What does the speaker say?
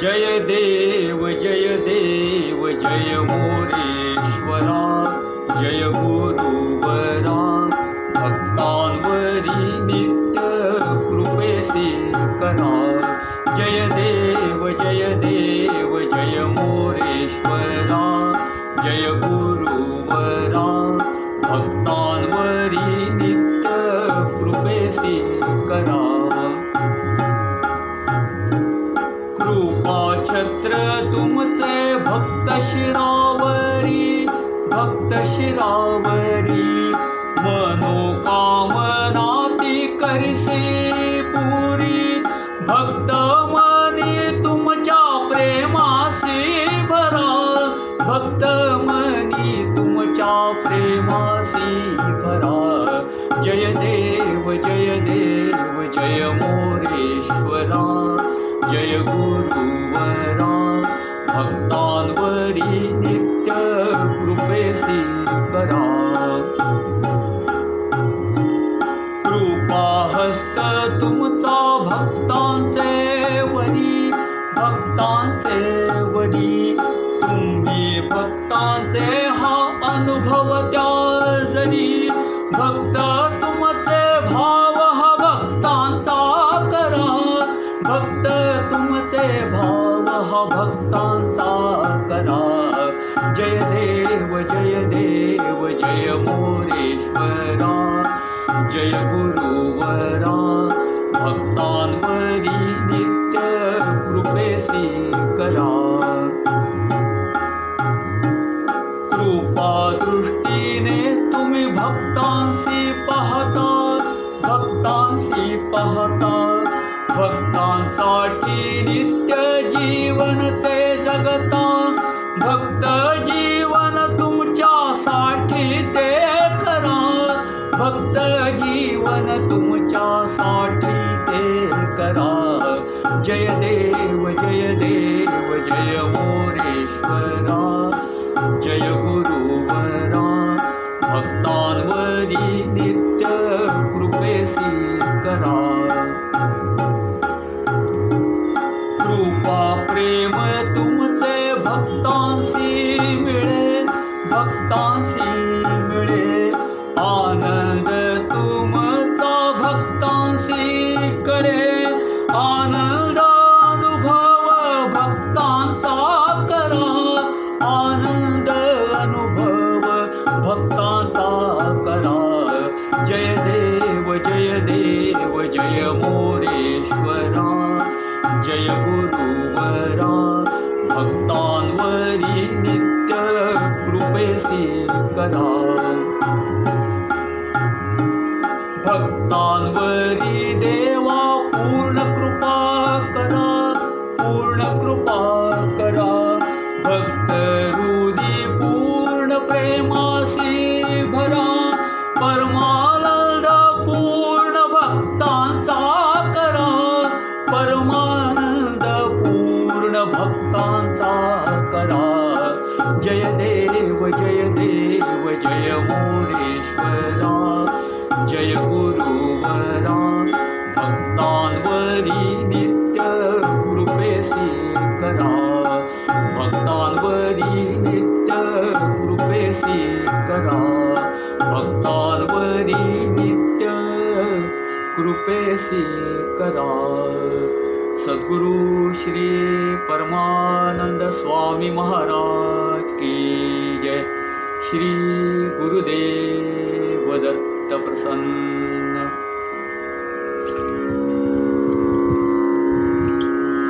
जय देव जय देव जय मोरेश्वरा जय गुरुवरा। भक्तांवरी नित्य कृपेसी करा जय देव जय देव जय मोरेश्वरा जय गुरुवरा। भक्तांवरी नित्य कृपेसी करा शिरावरी भक्त मनोकामनाती करसे पुरी। भक्त मनी तुमच्या प्रेमासी भरा। भक्त मनी तुमच्या प्रेमासी भरा। जय देव जय देव जय मोरेश्वरा। जय गुरुवरा भक्तांवरी नित्य कृपेसी करा कृपाहस्त तुमचा भक्तांचे वरी भक्तांचे वरी। तुम्ही भक्तांचे हा अनुभव त्या जरी। भक्त भक्तांचा करा जय देव जय देव जय मोरेश्वरा जय गुरुवरा. भक्तांवरी नित्य कृपेसी करा कृपा दृष्टीने तुम्ही भक्तांशी पाहता भक्तांशी पाहता भक्तांसाठी नित्य जीवन ते जगता. भक्त जीवन तुमच्यासाठी ते करा. भक्त जीवन तुमच्यासाठी ते करा. जय देव जय देव जय मोरेश्वरा. जय गुरुवरा प्रेम तुमचे भक्तांशी मिळे भक्तांशी मिळे आनंद तुमचा भक्तांशी कडे आनंद अनुभव भक्तांचा करा। आनंद अनुभव भक्तांचा करा। जय देव जय देव जय मोरेश्वरा जय गुरुवरा भक्तांवरी नित्य कृपेसी करा। भक्तांवरी देवा जय देव जय देव जय मोरेश्वरा जय गुरुवरा भक्तांवरी नित्य कृपेसी करा भक्तांवरी नित्य कृपेसी करा भक्तांवरी नित्य कृपेसी करा सद्गुरु श्री परमानंद स्वामी महाराज। जय। श्री गुरुदेव दत्त प्रसन्न